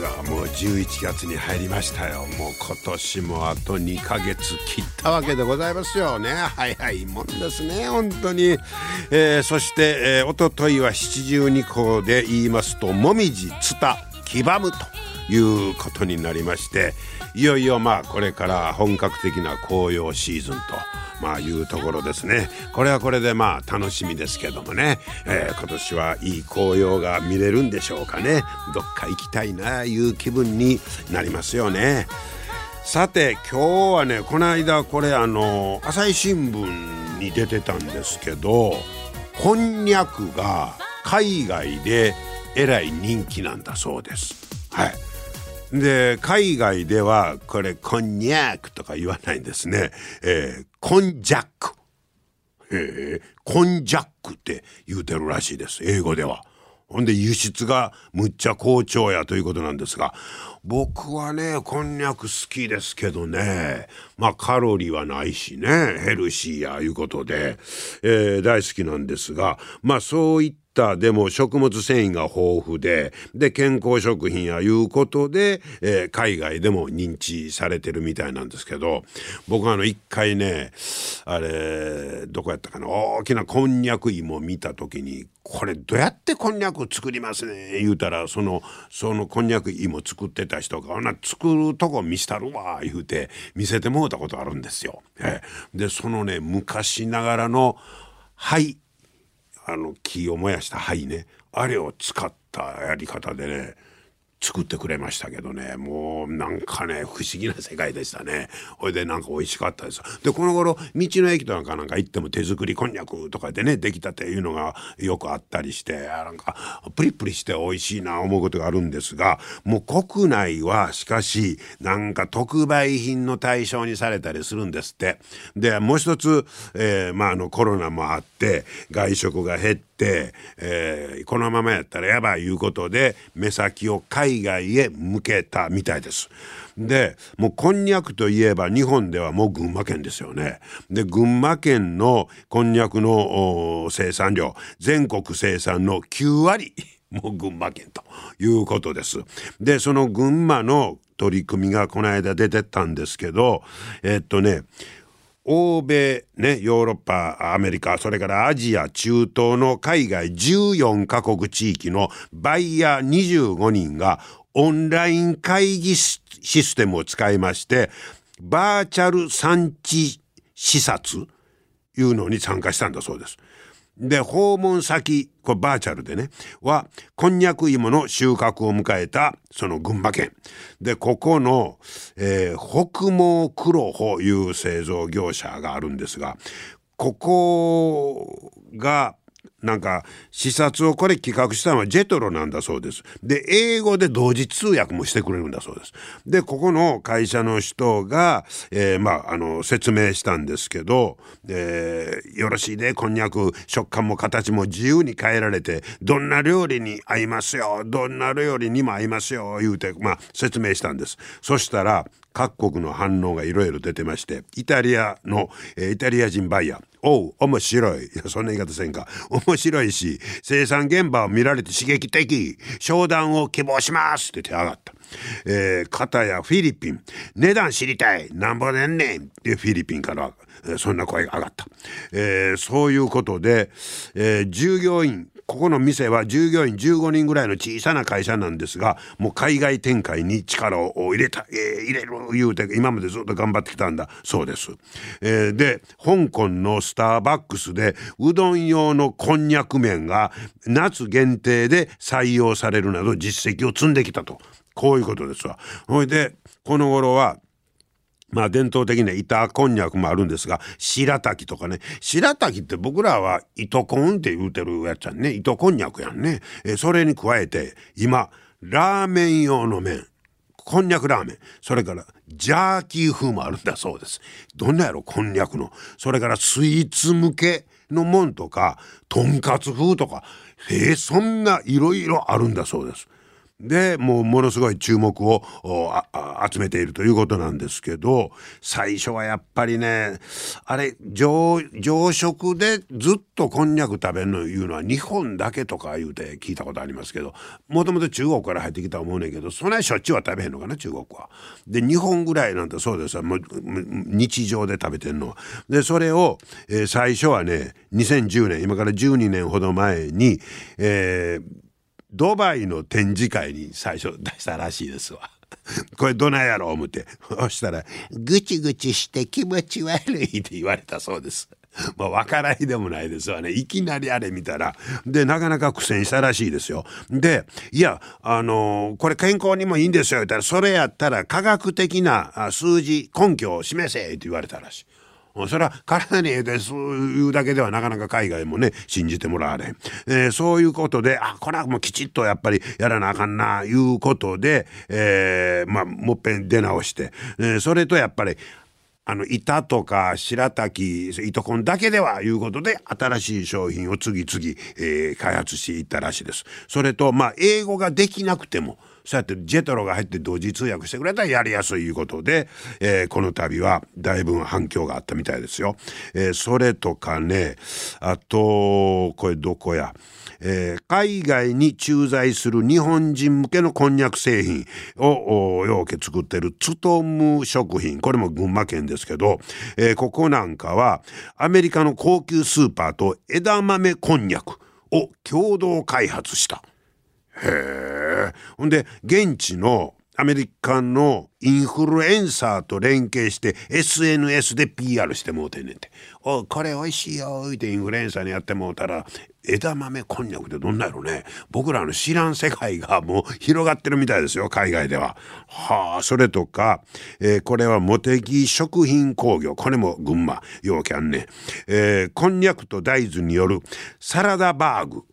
うわもう11月に入りましたよ。もう今年もあと2ヶ月切ったわけでございますよ。ね早いもんですね本当に、えー、そして、えー、おとといは七十二校で言いますともみじつた黄ばむということになりましていよいよまあこれから本格的な紅葉シーズンとまあいうところですね。これはこれでまあ楽しみですけどもね、えー、今年はいい紅葉が見れるんでしょうかね。どっか行きたいないう気分になりますよね。さて今日はねこの間これあの朝日新聞に出てたんですけどこんにゃくが海外でえらい人気なんだそうです。はい。で海外ではこれこんにゃくとか言わないんですね、えー、コンジャック。えー、コンジャックって言うてるらしいです。英語では。ほんで輸出がむっちゃ好調やということなんですが。僕はねこんにゃく好きですけどね。まあカロリーはないしね。ヘルシーやいうことで、えー、大好きなんですが。まあそういっったでも食物繊維が豊富でで健康食品やいうことで、えー、海外でも認知されてるみたいなんですけど僕はあの一回ねあれどこやったかな大きなこんにゃく芋見た時にこれどうやってこんにゃく作りますね言うたらそのそのこんにゃく芋作ってた人が「な作るとこ見したるわ」言うて見せてもうたことあるんですよ。えー、でそのね昔ながらの灰あの木を燃やした灰ね。あれを使ったやり方でね。作ってくれましたけどね。もうなんかね不思議な世界でしたね。ほいでなんか美味しかったです。でこの頃道の駅とかなんか行っても手作りこんにゃくとかでねできたっていうのがよくあったりしてなんかプリプリして美味しいな思うことがあるんですがもう国内はしかしなんか特売品の対象にされたりするんですって。でもう一つ、えー、まああのコロナもあって外食が減って、えー、このままやったらやばいいうことで目先を海外へ向けたみたいです。でもうこんにゃくといえば日本ではもう群馬県ですよね。で群馬県のこんにゃくの生産量全国生産の9割 もう群馬県ということです。でその群馬の取り組みがこの間出てったんですけどえっとね欧米ねヨーロッパアメリカそれからアジア中東の海外14カ国地域のバイヤー25人がオンライン会議システムを使いましてバーチャル産地視察いうのに参加したんだそうです。で訪問先これバーチャルでねはこんにゃく芋の収穫を迎えたその群馬県。でここの、えー、北毛黒穂いう製造業者があるんですがここがなんか視察をこれ企画したのはジェトロなんだそうです。で英語で同時通訳もしてくれるんだそうです。でここの会社の人が、えー、まああの説明したんですけど、えー、よろしいでこんにゃく食感も形も自由に変えられてどんな料理に合いますよどんな料理にも合いますよ言うて、まあ、説明したんです。そしたら各国の反応がいろいろ出てましてイタリアの、えー、イタリア人バイヤーおう面白い。いやそんな言い方せんか。面白いし生産現場を見られて刺激的。商談を希望します。って手上がった。えー、片やフィリピン。値段知りたい。なんぼでんねん。ってフィリピンからそんな声が上がった、えー、そういうことで、えー、従業員ここの店は従業員15人ぐらいの小さな会社なんですがもう海外展開に力を入れた、えー、入れる言うて今までずっと頑張ってきたんだそうです。えー、で香港のスターバックスでうどん用のこんにゃく麺が夏限定で採用されるなど実績を積んできたとこういうことですわ。ほいでこの頃はまあ伝統的な板こんにゃくもあるんですが白滝とかね。白滝って僕らは糸こんって言うてるやつやんね。糸こんにゃくやんね。えそれに加えて今ラーメン用の麺。こんにゃくラーメン。それからジャーキー風もあるんだそうです。どんなやろこんにゃくの。それからスイーツ向けのもんとかとんかつ風とか。へえ、そんないろいろあるんだそうです。でもうものすごい注目を集めているということなんですけど最初はやっぱりねあれ常食でずっとこんにゃく食べるのいうのは日本だけとか言うて聞いたことありますけどもともと中国から入ってきたと思うねんけどそんなにしょっちゅうは食べへんのかな中国は。で日本ぐらいなんてそうですもう日常で食べてんのは。でそれを、えー、最初はね2010年今から12年ほど前に、えードバイの展示会に最初出したらしいですわ。これどないやろう思って そしたら「ぐちぐちして気持ち悪い」って言われたそうです。まあ、分からいでもないですわね。いきなりあれ見たら。で、なかなか苦戦したらしいですよ。で、いや、あのー、これ健康にもいいんですよ。言ったら、それやったら科学的な数字、根拠を示せって言われたらしい。それは体にええでそういうだけではなかなか海外もね信じてもらわれん、えー、そういうことであこれはもうきちっとやっぱりやらなあかんないうことで、えー、まあもっぺん出直して、えー、それとやっぱりあの板とか白滝糸こんだけではいうことで新しい商品を次々、えー、開発していったらしいです。それとまあ英語ができなくてもそうやってジェトロが入って同時通訳してくれたらやりやすいいうことで、えー、この度はだいぶ反響があったみたいですよ。えー、それとかねあとこれどこや。えー、海外に駐在する日本人向けのこんにゃく製品をようけ作ってるツトム食品これも群馬県ですけど、えー、ここなんかはアメリカの高級スーパーと枝豆こんにゃくを共同開発した。へえ。ほんで現地のアメリカのインフルエンサーと連携して SNS で PR してもうてんねんて。おこれ美味しいよってインフルエンサーにやってもうたら枝豆こんにゃくってどんなんやろね僕らの知らん世界がもう広がってるみたいですよ海外では。はあそれとか、えー、これは茂木食品工業これも群馬ようきゃんね、えー、こんにゃくと大豆によるサラダバーグ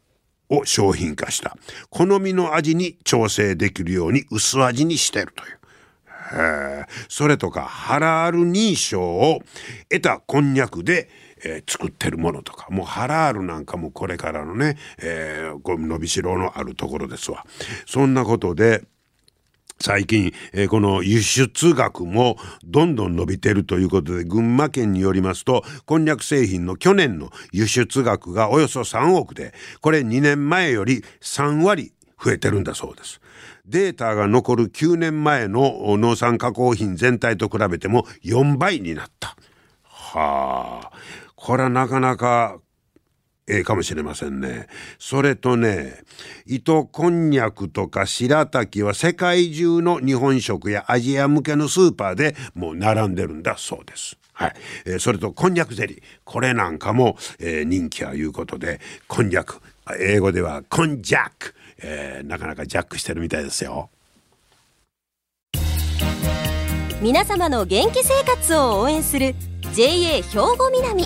を商品化した好みの味に調整できるように薄味にしてるという。それとかハラール認証を得たこんにゃくで、えー、作ってるものとかもうハラールなんかもこれからのね、えー、伸びしろのあるところですわ。そんなことで最近、えー、この輸出額もどんどん伸びてるということで群馬県によりますとこんにゃく製品の去年の輸出額がおよそ3億でこれ2年前より3割増えてるんだそうです。データが残る9年前の農産加工品全体と比べても4倍になった。はあこれはなかなかええかもしれませんね。それとね、糸こんにゃくとか白滝は世界中の日本食やアジア向けのスーパーでもう並んでるんだそうです。はい。えー、それとこんにゃくゼリー。これなんかも、えー、人気はいうことで、こんにゃく。英語ではコンジャック。えー、なかなかジャックしてるみたいですよ。皆様の元気生活を応援する JA 兵庫南。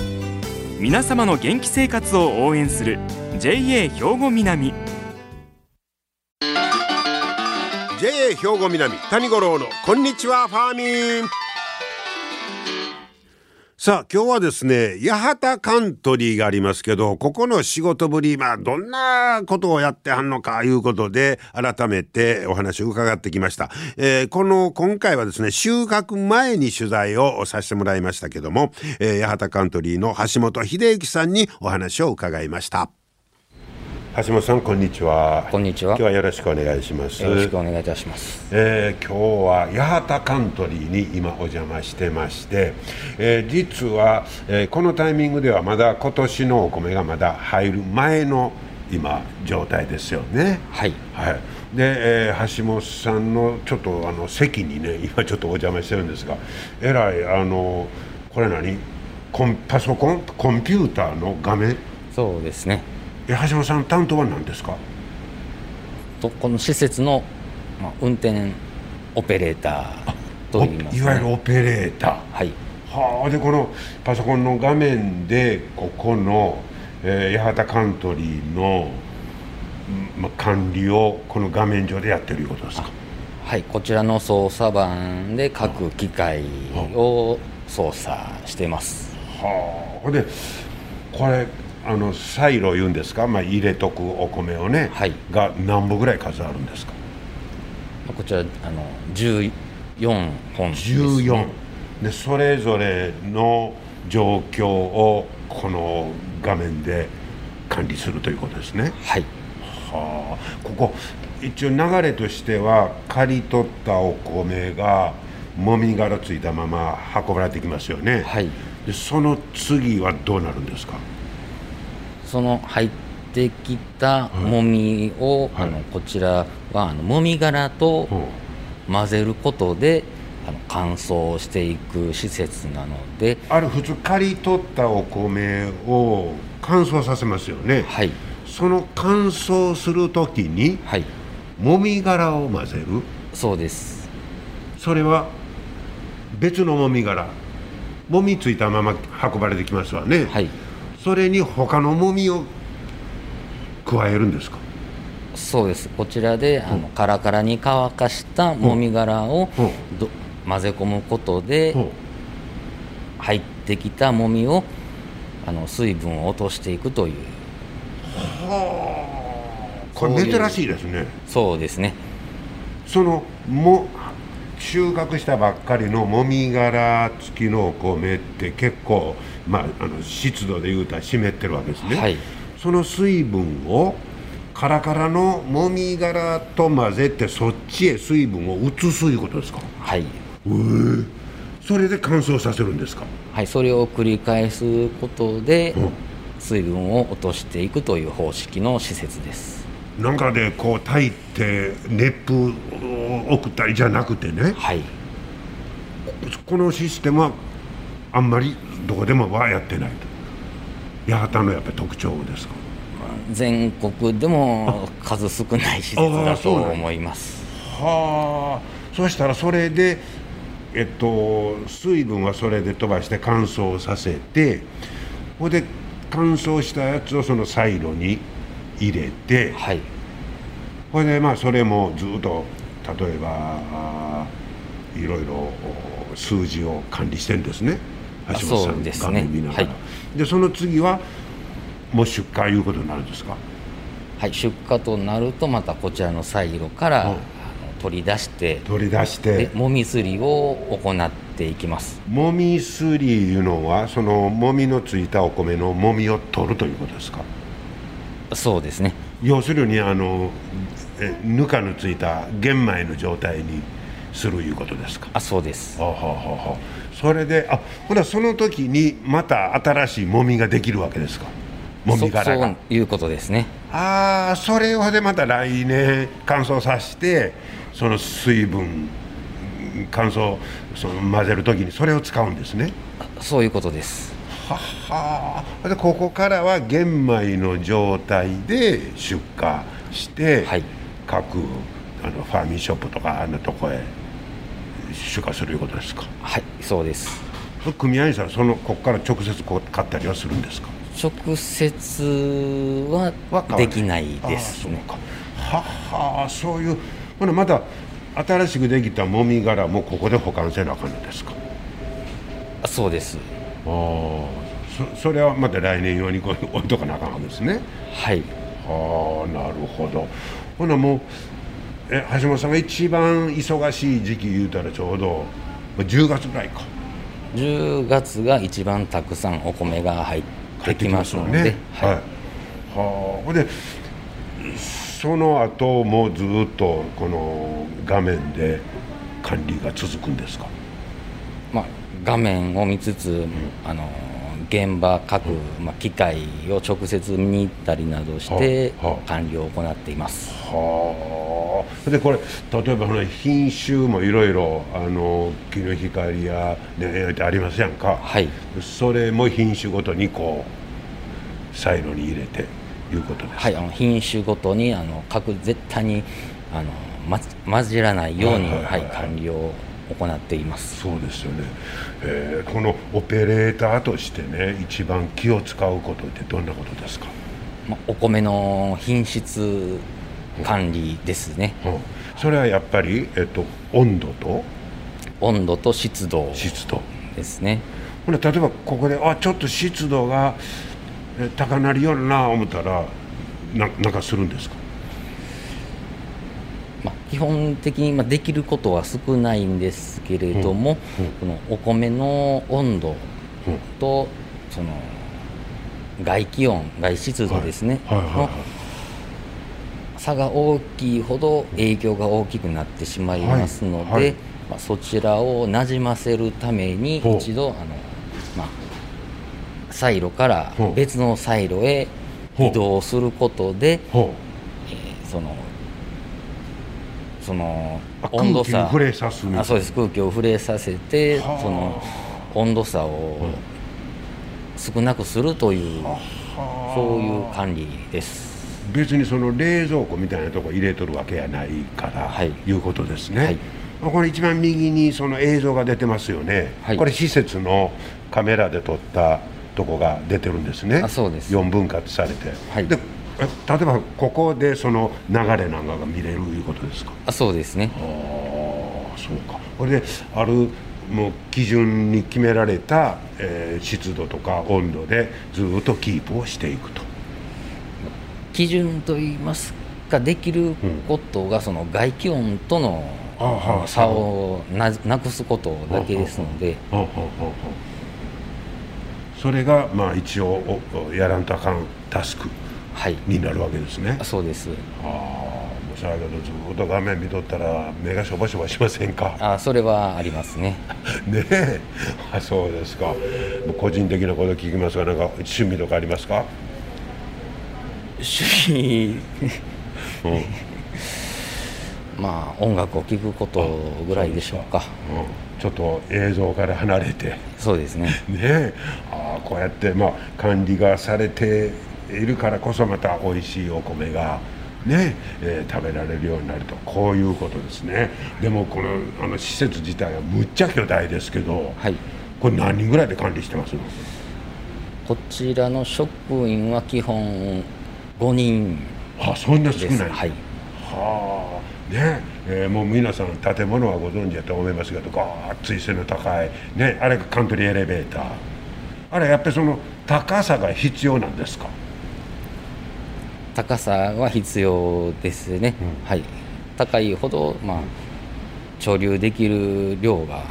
皆様の元気生活を応援する JA 兵庫南。JA 兵庫南谷五郎のこんにちはファーミン。さあ今日はですね八幡カントリーがありますけどここの仕事ぶりまあどんなことをやってはんのかいうことで改めてお話を伺ってきました、えー、この今回はですね収穫前に取材をさせてもらいましたけども、えー、八幡カントリーの橋本秀幸さんにお話を伺いました。橋本さんこんにちは。こんにちは。今日はよろしくお願いします。よろしくお願いいたします、えー、今日は八幡カントリーに今お邪魔してまして、えー、実は、えー、このタイミングではまだ今年のお米がまだ入る前の今状態ですよね。はい、はい。で、えー橋本さんのちょっとあの席にね今ちょっとお邪魔してるんですがえらいあのこれ何？コンパソコン？コンピューターの画面？そうですねえ橋本さん担当は何ですか？とこの施設の、まあ、運転オペレーターとおいいます、ね、いわゆるオペレーター。はい。はあでこのパソコンの画面でここの、えー八幡カントリーの、うんまあ、管理をこの画面上でやってるいうことですか？はいこちらの操作盤で各機械を操作してます。はあ。でこれあのサイロ言うんですか、まあ、入れとくお米をね、はい。が何本ぐらい数あるんですか？まあこちらあの14本です、ね、14でそれぞれの状況をこの画面で管理するということですね。はい。はあ。ここ一応流れとしては刈り取ったお米がもみ殻ついたまま運ばれてきますよね、はい。でその次はどうなるんですか？その入ってきたもみを、はい。あのこちらはあのもみ殻とう。ん混ぜることであの乾燥していく施設なのであれ普通刈り取ったお米を乾燥させますよね、はい。その乾燥する時にはい。もみ殻を混ぜる？そうです。それは別のもみ殻。もみついたまま運ばれてきますわね、はいそれに他のもみを加えるんですか？そうです。こちらであのカラカラに乾かしたもみ殻をう。んど混ぜ込むことでほう。入ってきたもみをあの水分を落としていくという。これ珍しいですね。そうですね。そのも収穫したばっかりのもみ殻付きのお米って結構、まあ、あの湿度でいうたら湿ってるわけですね、はい。その水分をカラカラのもみ殻と混ぜてそっちへ水分を移すいうことですか？はい。それで乾燥させるんですか？はい、それを繰り返すことでうん。水分を落としていくという方式の施設です。なんかでこう炊いて熱風を送ったりじゃなくてね。はい。このシステムはあんまりどこでもはやってないと。八幡のやっぱり特徴ですか？全国でも数少ない施設だと思います。はあ。そしたらそれでえっと水分はそれで飛ばして乾燥させてほいで乾燥したやつをそのサイロに入れてはい。これでまあそれもずっと例えばいろいろお数字を管理してんですね。あ橋本さそうんですねはでその次はもう出荷いうことになるんですか？はい、出荷となるとまたこちらのサイロから、取り出して取り出して。でもみすりを行っていきます。もみすりいうのはそのもみのついたお米のもみを取るということですか？そうですね。要するにあのえぬかのついた玄米の状態にするいうことですか？あそうです。はあはあはあはあそれであほらその時にまた新しいもみができるわけですか？もみ殻そが。そういうことですね。ああそれをでまた来年乾燥させてその水分乾燥その混ぜる時にそれを使うんですね？そういうことです。ははあでここからは玄米の状態で出荷して、はい。各あのファーミンショップとかあんなとこへ出荷するいうことですか？はいそうです。組合員さんそのここから直接こう買ったりはするんですか？直接はできないですね。ははそういう。ほなまた新しくできたもみ殻もここで保管せなあかんのですか？あそうです。ああそそれはまた来年用にこう置いとかなあかんわけですね。はい。はあなるほど。ほなもうえ橋本さんが一番忙しい時期言うたらちょうどまあ10月ぐらいか。10月が一番たくさんお米が入ってきますので、入ってきますよはいね。はい。はあ。でその後もずっとこの画面で管理が続くんですか？まあ、画面を見つつ、あの現場各、まあ、機械を直接見に行ったりなどしてはあ。はあ。管理を行っています。はでこれ例えば品種もいろいろあの木の光や、ね、ってありますやんか、はい、それも品種ごとにこうサイロに入れていうことですはいあの品種ごとにあの各絶対にあの、ま、混じらないように、はい、はい、管理を行っています。そうですよね、えー、このオペレーターとしてね一番気を使うことってどんなことですか、ま、お米の品質管理ですね、うん。うん、それはやっぱり、えっと、温度と？温度と湿度湿度。ですね。ほ例えばここであちょっと湿度が高なりような思ったらななんかするんですか？まあ、基本的にまあできることは少ないんですけれども、うん。のお米の温度と、その外気温外湿度ですね、はい。はい。はい。はい、差が大きいほど影響が大きくなってしまいますので、はいはい、まあ、そちらをなじませるために一度あの、まあ、サイロから別のサイロへ移動することで、えー、そのその温度差あそうです。空気を触れさせてその温度差を少なくするというそういう管理です別にその冷蔵庫みたいなとこ入れとるわけやないから、はい、いうことですね、はい、これ一番右にその映像が出てますよね、はい、これ施設のカメラで撮ったとこが出てるんですね。あそうです。4分割されて、はい、で例えばここでその流れなんかが見れるいうことですか？あそうですね。ああそうか。これであるもう基準に決められた、えー、湿度とか温度でずっとキープをしていくと基準といいますかできることが、その外気温との差をなくすことだけですので。それがまあ一応やらんとあかんタスクになるわけですね、はい、そうです。ああもうそれけどずっと画面見とったら目がしょぼしょぼしませんか。あそれはありますね。ねえ。あそうですか。個人的なこと聞きますがなんか趣味とかありますか？趣味うん。まあ音楽を聴くことぐらいでしょうか、うん、ちょっと映像から離れて。そうですね。ねあこうやってまあ管理がされているからこそまた美味しいお米がねえー、食べられるようになると。こういうことですね。でもこのあの施設自体はむっちゃ巨大ですけど、はい、これ何人ぐらいで管理してますこちらの職員は基本5人あそんな少ない。はい。はあ。ね。えー、もう皆さん建物はご存知だと思いますけどガーッつい背の高いね。あれがカントリーエレベーター。あれやっぱりその高さが必要なんですか？高さは必要ですね、うん、はい。高いほどまあ貯留できる量が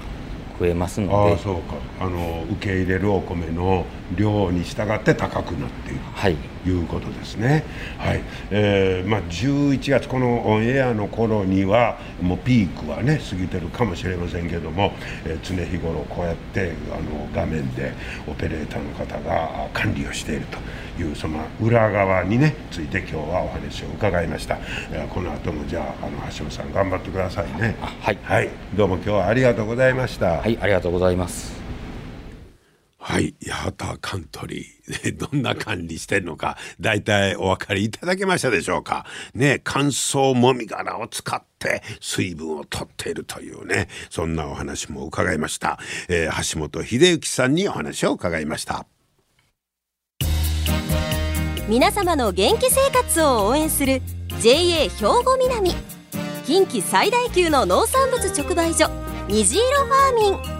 増えますので。あそうか。あの受け入れるお米の量に従って高くなっている、はい、いうことですね。はい、えー、まあ11月このオンエアの頃にはもうピークはね過ぎてるかもしれませんけども、えー、常日頃こうやってあの画面でオペレーターの方が管理をしているというその裏側にねついて今日はお話を伺いました。えー、この後もじゃああの橋本さん頑張ってくださいね。はい、はい、どうも今日はありがとうございました。はいありがとうございます。はい。八幡カントリー。どんな管理してんのか、大体お分かりいただけましたでしょうか。ね、乾燥もみ殻を使って水分を取っているというね、そんなお話も伺いました。えー、橋本秀幸さんにお話を伺いました。皆様の元気生活を応援する JA 兵庫南近畿最大級の農産物直売所虹色ファーミン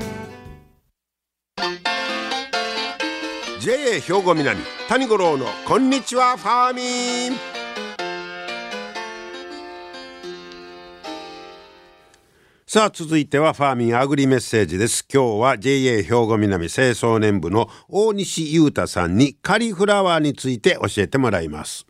JA 兵庫南谷五郎のこんにちはファーミン。さあ続いてはファーミンアグリメッセージです。今日は JA 兵庫南清掃年部の大西裕太さんにカリフラワーについて教えてもらいます。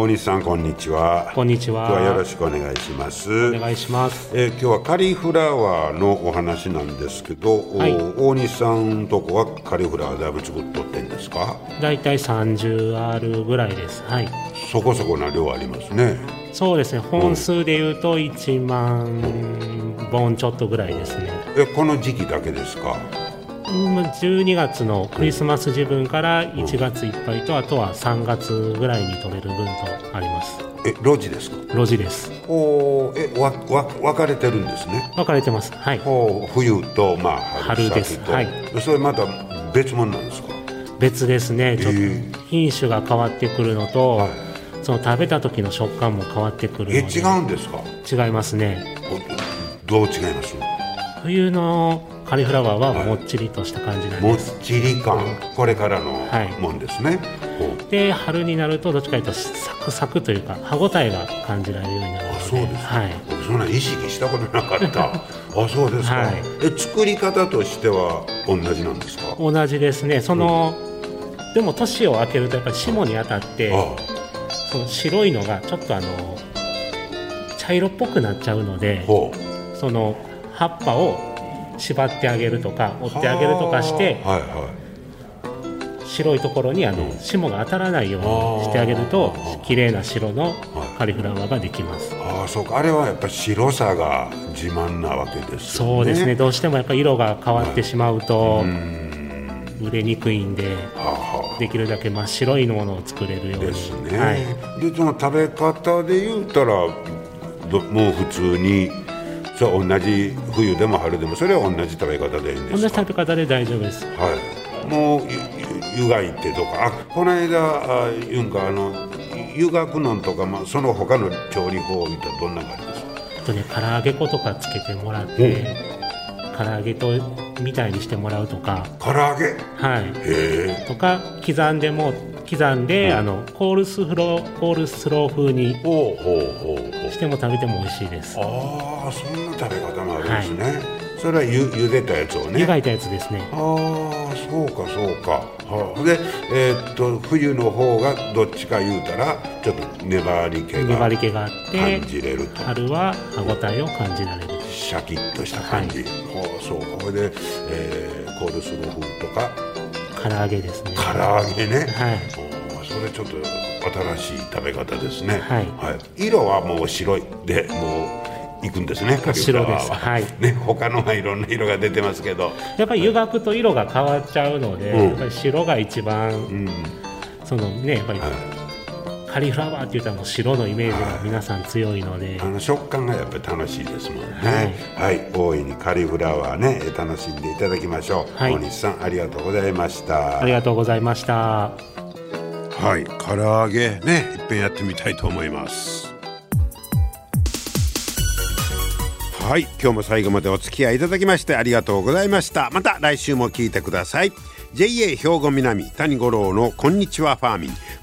大西さんこんにちは。こんにちは。今日はよろしくお願いします。お願いします。えー今日はカリフラワーのお話なんですけど、おはい。大西さんとこはカリフラワーだいぶ作っとってんですか？だいたい 30R ぐらいです。はい。そこそこな量ありますね。そうですね。本数でいうと1万本ちょっとぐらいですね。えこの時期だけですか？うん12月のクリスマス時分から1月いっぱいとあとは3月ぐらいに取れる分とあります。え路地ですか？路地です。おーえわわ分かれてるんですね？分かれてます。はい。ほう冬とまあ春春です。はい。それまた別物なんですか？別ですね。ちょっと品種が変わってくるのと、はい。その食べた時の食感も変わってくるので。え違うんですか？違いますね。おどう違います？冬のカリフラワーはもっちりとした感じなんもっです、ちり感。これからのはい。もんですね、ほう。で春になるとどっちかというとサクサクというか歯ごたえが感じられるようになるので。あそうですか。はい、僕そんな意識したことなかった。あそうですか、はい。え作り方としては同じなんですか？同じですね。その、でも年を明けるとやっぱり霜に当たってあその白いのがちょっとあの茶色っぽくなっちゃうのでその葉っぱを縛ってあげるとか折ってあげるとかしてはいは白いところにあの霜が当たらないようにしてあげると綺麗な白のカリフラワーができます。いああそうか。あれはやっぱり白さが自慢なわけですよね。そうですね。どうしてもやっぱり色が変わってしまうとうん。売れにくいんでできるだけ真っ白いものを作れるように。ですね、はい、でその食べ方で言うたらどもう普通にそう同じ冬でも春でもそれは同じ食べ方でいいんで同じすか食べ方で大丈夫です。はい、もう湯がいてとか。あこの間あ言うんかあの湯がくのんとか、まあ、その他の調理法を見たらどんなのがあります？あとね唐揚げ粉とかつけてもらって唐揚げとみたいにしてもらうとか。唐揚げ？はい。へえ。とか刻んでも刻んで、あのコールスフローコールスロー風にほうほうほうほう。しても食べても美味しいです。ああそんな食べ方もあるんですね、それはゆ茹でたやつをね。湯がいたやつですね。ああそうかそうか、はあ、でえーっと冬の方がどっちか言うたらちょっと粘り気が粘り気があって感じれると。春は歯ごたえを感じられる。シャキッとした感じ、はあそうか。これで、えーコールスロー風とか唐揚げですね。唐揚げね、はい。それちょっと新しい食べ方ですね。はい。色はもう白いでもういくんですね白です。は。い。ね他のはいろんな色が出てますけど。やっぱり湯がくと色が変わっちゃうので、うん。やっぱり白が一番うん。そのねやっぱりカリフラワーって言ったらもう白のイメージが皆さん強いので、あの食感がやっぱり楽しいですもんね。はい、大いにカリフラワーねえ楽しんでいただきましょう、はい。大西さんありがとうございました。ありがとうございました。はい。唐揚げねいっぺんやってみたいと思います。はい。今日も最後までお付き合いいただきましてありがとうございました。また来週も聞いてください。JA 兵庫南谷五郎のこんにちはファーミン